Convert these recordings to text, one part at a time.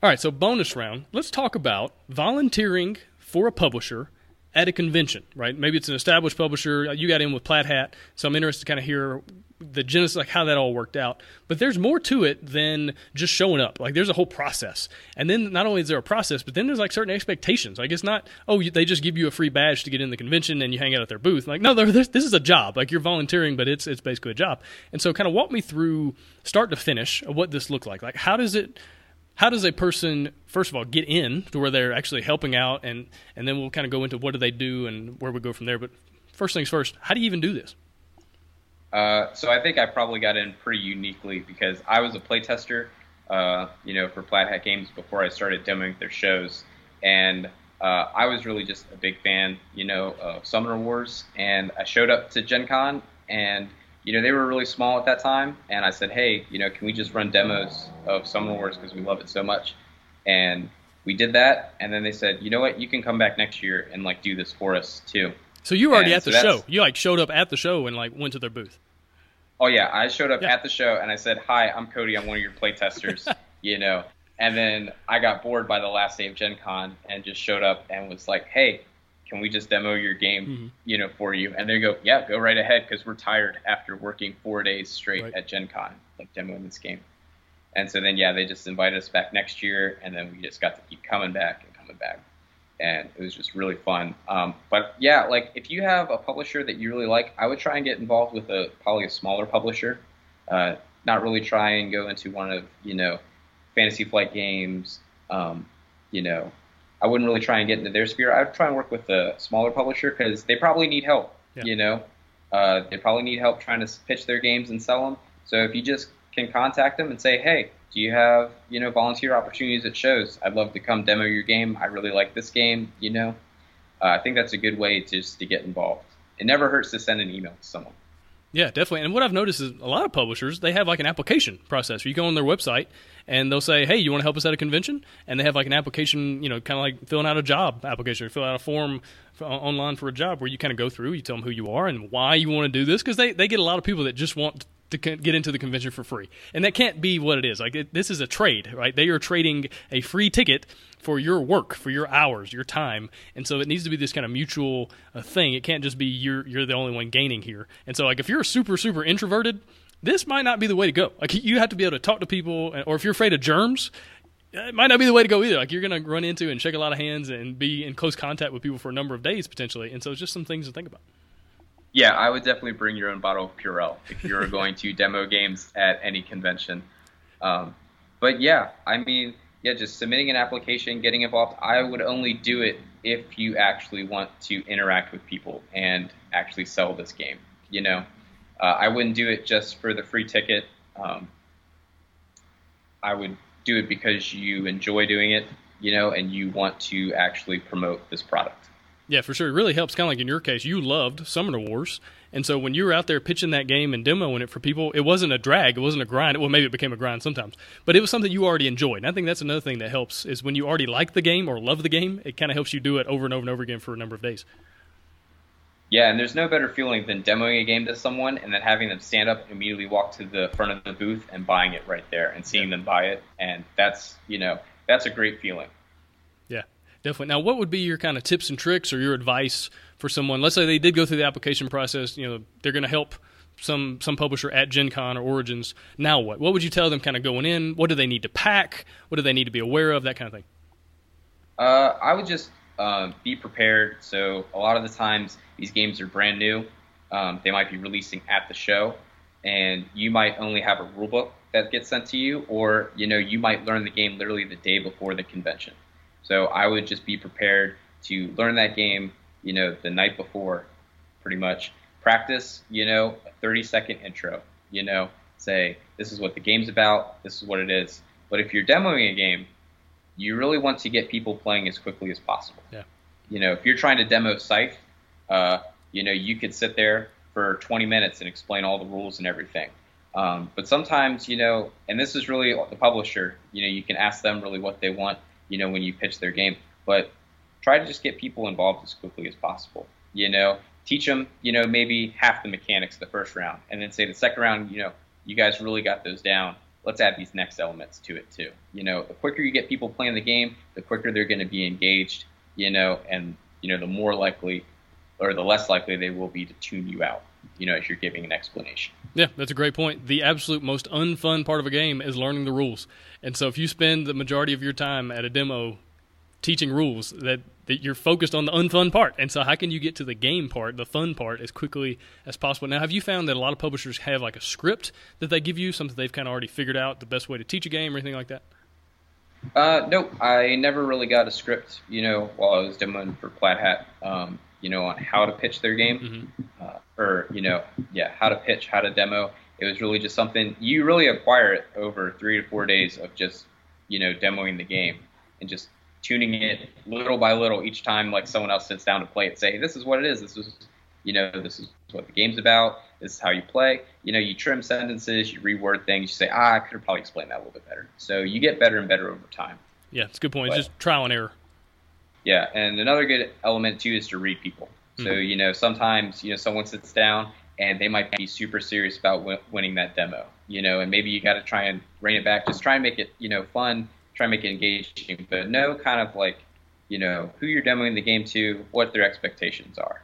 All right, so bonus round. Let's talk about volunteering for a publisher at a convention, right? Maybe it's an established publisher. You got in with Plaid Hat, so I'm interested to kind of hear the genesis, like how that all worked out. But there's more to it than just showing up. Like there's a whole process, and then not only is there a process, but then there's like certain expectations. Like it's not oh they just give you a free badge to get in the convention and you hang out at their booth. Like no, this is a job. Like you're volunteering, but it's it's basically a job. And so kind of walk me through start to finish of what this looked like. Like how does it how does a person first of all get in to where they're actually helping out and and then we'll kind of go into what do they do and where we go from there. But first things first how do you even do this? Uh, so I think I probably got in pretty uniquely because I was a playtester, uh, you know, for Plaid Hat Games before I started demoing their shows, and uh, I was really just a big fan, you know, of Summoner Wars, and I showed up to Gen Con, and you know, they were really small at that time, and I said, hey, you know, can we just run demos of Summoner Wars because we love it so much, and we did that, and then they said, you know what, you can come back next year and like do this for us too. So you were already and at the show. You like showed up at the show and like went to their booth. Oh yeah, I showed up yeah. at the show and I said, "Hi, I'm Cody. I'm one of your play testers." you know, and then I got bored by the last day of Gen Con and just showed up and was like, "Hey, can we just demo your game, mm-hmm. you know, for you?" And they go, "Yeah, go right ahead," because we're tired after working four days straight right. at Gen Con, like demoing this game. And so then, yeah, they just invited us back next year, and then we just got to keep coming back and coming back and it was just really fun. Um, but yeah, like if you have a publisher that you really like, I would try and get involved with a probably a smaller publisher. Uh, not really try and go into one of you know Fantasy Flight Games. Um, you know, I wouldn't really try and get into their sphere. I would try and work with a smaller publisher because they probably need help. Yeah. You know, uh, they probably need help trying to pitch their games and sell them. So if you just can contact them and say, hey, do you have you know volunteer opportunities at shows? I'd love to come demo your game. I really like this game. You know, uh, I think that's a good way to just to get involved. It never hurts to send an email to someone. Yeah, definitely. And what I've noticed is a lot of publishers they have like an application process. You go on their website and they'll say, "Hey, you want to help us at a convention?" And they have like an application, you know, kind of like filling out a job application or fill out a form for, online for a job where you kind of go through, you tell them who you are and why you want to do this because they they get a lot of people that just want to get into the convention for free. And that can't be what it is. Like it, this is a trade, right? They are trading a free ticket for your work, for your hours, your time. And so it needs to be this kind of mutual uh, thing. It can't just be you're you're the only one gaining here. And so like if you're super super introverted, this might not be the way to go. Like you have to be able to talk to people or if you're afraid of germs, it might not be the way to go either. Like you're going to run into and shake a lot of hands and be in close contact with people for a number of days potentially. And so it's just some things to think about. Yeah, I would definitely bring your own bottle of Purell if you're going to demo games at any convention. Um, but yeah, I mean, yeah, just submitting an application, getting involved. I would only do it if you actually want to interact with people and actually sell this game. You know, uh, I wouldn't do it just for the free ticket. Um, I would do it because you enjoy doing it, you know, and you want to actually promote this product. Yeah, for sure. It really helps. Kind of like in your case, you loved Summoner Wars, and so when you were out there pitching that game and demoing it for people, it wasn't a drag. It wasn't a grind. Well, maybe it became a grind sometimes, but it was something you already enjoyed. And I think that's another thing that helps is when you already like the game or love the game, it kind of helps you do it over and over and over again for a number of days. Yeah, and there's no better feeling than demoing a game to someone and then having them stand up and immediately walk to the front of the booth and buying it right there and seeing them buy it. And that's, you know, that's a great feeling. Definitely. Now, what would be your kind of tips and tricks or your advice for someone? Let's say they did go through the application process. You know, they're going to help some some publisher at Gen Con or Origins. Now, what? What would you tell them kind of going in? What do they need to pack? What do they need to be aware of? That kind of thing. Uh, I would just uh, be prepared. So a lot of the times these games are brand new. Um, they might be releasing at the show, and you might only have a rulebook that gets sent to you, or you know you might learn the game literally the day before the convention. So I would just be prepared to learn that game, you know, the night before, pretty much. Practice, you know, a 30 second intro, you know, say, this is what the game's about, this is what it is. But if you're demoing a game, you really want to get people playing as quickly as possible. Yeah. You know, if you're trying to demo Scythe, uh, you know, you could sit there for 20 minutes and explain all the rules and everything. Um, but sometimes, you know, and this is really the publisher, you know, you can ask them really what they want you know, when you pitch their game. But try to just get people involved as quickly as possible. You know, teach them, you know, maybe half the mechanics the first round, and then say the second round, you know, you guys really got those down. let's add these next elements to it too. You know, the quicker you get people playing the game, the quicker they're going to be engaged. You know, and you know the more likely or the less likely they will be to tune you out. You know, if you're giving an explanation. Yeah, that's a great point. The absolute most unfun part of a game is learning the rules. And so if you spend the majority of your time at a demo teaching rules, that, that you're focused on the unfun part. And so how can you get to the game part, the fun part, as quickly as possible? Now, have you found that a lot of publishers have like a script that they give you, something they've kind of already figured out the best way to teach a game or anything like that? Uh, nope, I never really got a script, you know, while I was demoing for Plaid Hat, um, you know, on how to pitch their game. Mm-hmm. Uh, or you know, yeah, how to pitch, how to demo. It was really just something you really acquire it over three to four days of just you know demoing the game and just tuning it little by little each time like someone else sits down to play it. And say, this is what it is. This is you know this is what the game's about. This is how you play. You know, you trim sentences, you reword things. You say, ah, I could have probably explained that a little bit better. So you get better and better over time. Yeah, it's a good point. But, it's just trial and error. Yeah, and another good element too is to read people. So mm-hmm. you know, sometimes you know someone sits down and they might be super serious about w- winning that demo. You know, and maybe you got to try and rein it back. Just try and make it you know fun. Try and make it engaging, but know kind of like you know who you're demoing the game to, what their expectations are.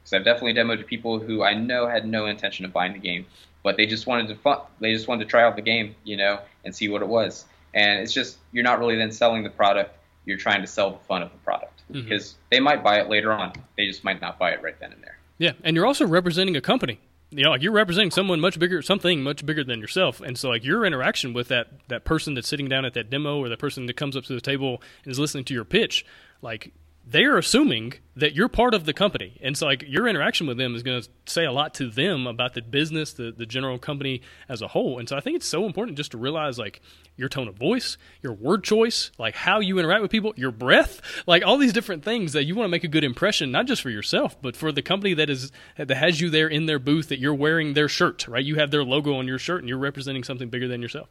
Because I've definitely demoed to people who I know had no intention of buying the game, but they just wanted to fun. They just wanted to try out the game, you know, and see what it was. And it's just you're not really then selling the product. You're trying to sell the fun of the product mm-hmm. because they might buy it later on. They just might not buy it right then and there. Yeah, and you're also representing a company. You know, like you're representing someone much bigger, something much bigger than yourself, and so like your interaction with that that person that's sitting down at that demo or the person that comes up to the table and is listening to your pitch, like they're assuming that you're part of the company. And so, like, your interaction with them is going to say a lot to them about the business, the, the general company as a whole. And so, I think it's so important just to realize, like, your tone of voice, your word choice, like how you interact with people, your breath, like all these different things that you want to make a good impression, not just for yourself, but for the company that is that has you there in their booth, that you're wearing their shirt, right? You have their logo on your shirt and you're representing something bigger than yourself.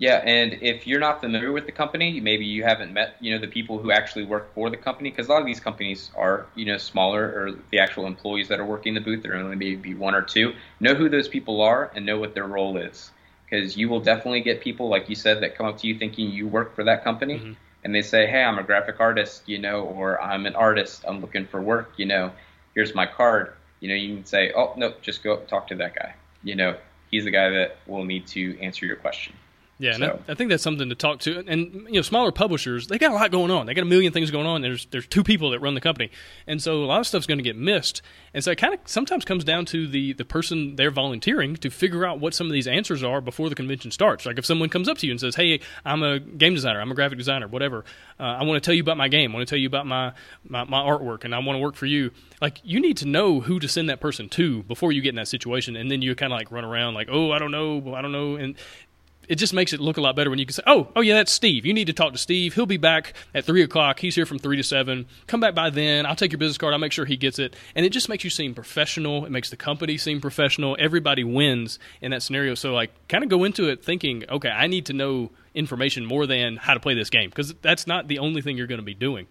Yeah, and if you're not familiar with the company, maybe you haven't met, you know, the people who actually work for the company, because a lot of these companies are, you know, smaller, or the actual employees that are working the booth, there only maybe one or two. Know who those people are and know what their role is, because you will definitely get people, like you said, that come up to you thinking you work for that company, mm-hmm. and they say, hey, I'm a graphic artist, you know, or I'm an artist, I'm looking for work, you know, here's my card. You know, you can say, oh, no, just go talk to that guy. You know, he's the guy that will need to answer your question. Yeah, so. and I, I, think that's something to talk to. And you know, smaller publishers, they got a lot going on. They got a million things going on. There's there's two people that run the company, and so a lot of stuff's going to get missed. And so it kind of sometimes comes down to the the person they're volunteering to figure out what some of these answers are before the convention starts. Like if someone comes up to you and says, "Hey, I'm a game designer. I'm a graphic designer. Whatever. Uh, I want to tell you about my game. I want to tell you about my, my my artwork, and I want to work for you." Like you need to know who to send that person to before you get in that situation, and then you kind of like run around like, "Oh, I don't know, I don't know," and it just makes it look a lot better when you can say, "Oh, oh yeah, that's Steve. You need to talk to Steve. He'll be back at three o'clock. He's here from three to seven. Come back by then. I'll take your business card. I'll make sure he gets it." And it just makes you seem professional. It makes the company seem professional. Everybody wins in that scenario. So like, kind of go into it thinking, "Okay, I need to know information more than how to play this game because that's not the only thing you're going to be doing."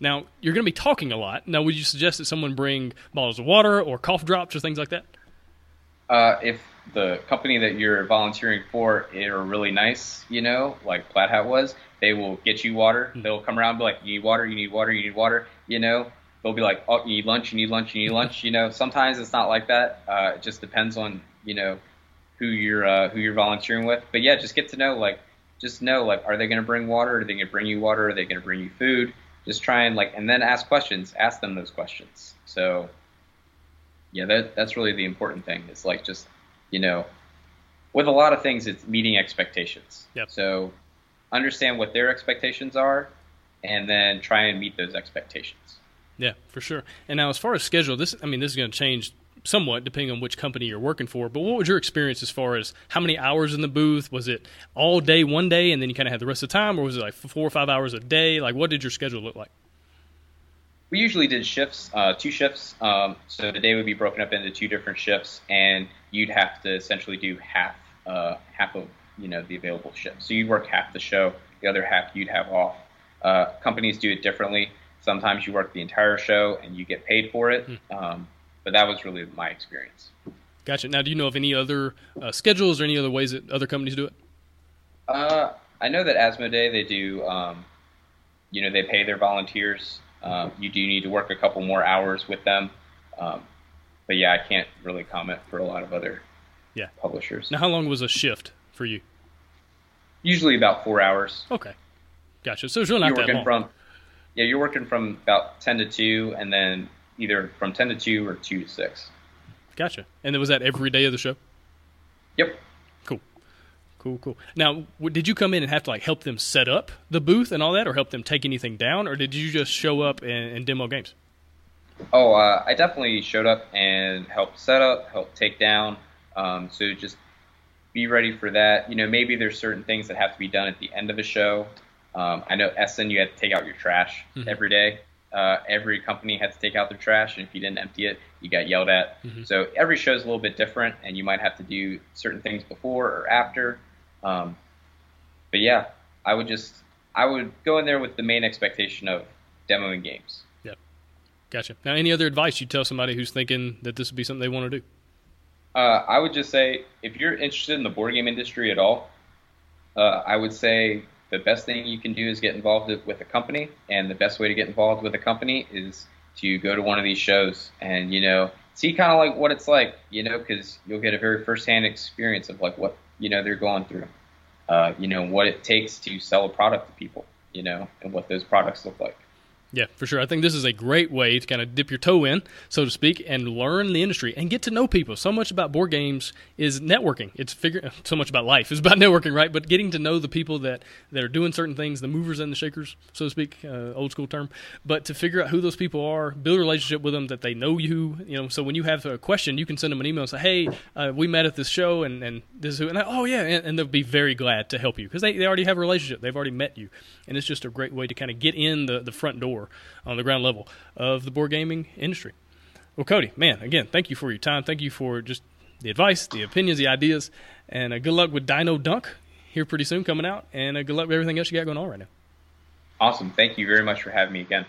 Now, you're going to be talking a lot. Now, would you suggest that someone bring bottles of water or cough drops or things like that? Uh, if the company that you're volunteering for are really nice, you know, like Plaid Hat was, they will get you water. Mm-hmm. They'll come around and be like, you need water, you need water, you need water, you know. They'll be like, oh, you need lunch, you need lunch, you need lunch, you know. Sometimes it's not like that. Uh, it just depends on, you know, who you're uh, who you're volunteering with. But yeah, just get to know like just know like are they going to bring water? Are they going to bring you water? Are they going to bring you food? Just try and like and then ask questions. Ask them those questions. So yeah, that that's really the important thing. Is like just you know, with a lot of things, it's meeting expectations. Yep. So understand what their expectations are, and then try and meet those expectations. Yeah, for sure. And now, as far as schedule, this I mean, this is going to change somewhat depending on which company you're working for. But what was your experience as far as how many hours in the booth? Was it all day one day, and then you kind of had the rest of the time, or was it like four or five hours a day? Like, what did your schedule look like? We usually did shifts, uh, two shifts. Um, so the day would be broken up into two different shifts, and you'd have to essentially do half uh, half of you know the available shifts. So you'd work half the show, the other half you'd have off. Uh, companies do it differently. Sometimes you work the entire show and you get paid for it. Hmm. Um, but that was really my experience. Gotcha. Now, do you know of any other uh, schedules or any other ways that other companies do it? Uh, I know that Asmodee they do. Um, you know, they pay their volunteers. Um, you do need to work a couple more hours with them. Um, but yeah, I can't really comment for a lot of other yeah. publishers. Now, how long was a shift for you? Usually about four hours. Okay, gotcha. So it's really not you're that working long. from yeah, you're working from about ten to two, and then either from ten to two or two to six. Gotcha. And was that every day of the show? Yep. Cool. Cool. Now, w- did you come in and have to like help them set up the booth and all that, or help them take anything down, or did you just show up and, and demo games? Oh, uh, I definitely showed up and helped set up, helped take down. Um, so just be ready for that. You know, maybe there's certain things that have to be done at the end of a show. Um, I know Essen, you had to take out your trash Mhm. every day. Uh, every company had to take out their trash, and if you didn't empty it, you got yelled at. Mhm. So every show is a little bit different, and you might have to do certain things before or after. Um, but yeah, I would just I would go in there with the main expectation of demoing games. Yep. Gotcha. Now, any other advice you tell somebody who's thinking that this would be something they want to do? Uh, I would just say if you're interested in the board game industry at all, uh, I would say the best thing you can do is get involved with a company, and the best way to get involved with a company is to go to one of these shows and you know see kind of like what it's like, you know, because you'll get a very firsthand experience of like what you know they're going through, uh, you know, what it takes to sell a product to people, you know, and what those products look like. Yeah, for sure. I think this is a great way to kind of dip your toe in, so to speak, and learn the industry and get to know people. So much about board games is networking. It's figure so much about life is about networking, right? But getting to know the people that that are doing certain things, the movers and the shakers, so to speak, uh, old school term. But to figure out who those people are, build a relationship with them, that they know you. You know, so when you have a question, you can send them an email and say, "Hey, uh, we met at this show, and and this is who," and I, oh yeah, and, and they'll be very glad to help you because they, they already have a relationship. They've already met you, and it's just a great way to kind of get in the the front door on the ground level of the board gaming industry. Well, Cody, man, again, thank you for your time. Thank you for just the advice, the opinions, the ideas, and uh, good luck with Dino Dunk here pretty soon coming out, and uh, good luck with everything else you got going on right now. Awesome. Thank you very much for having me again.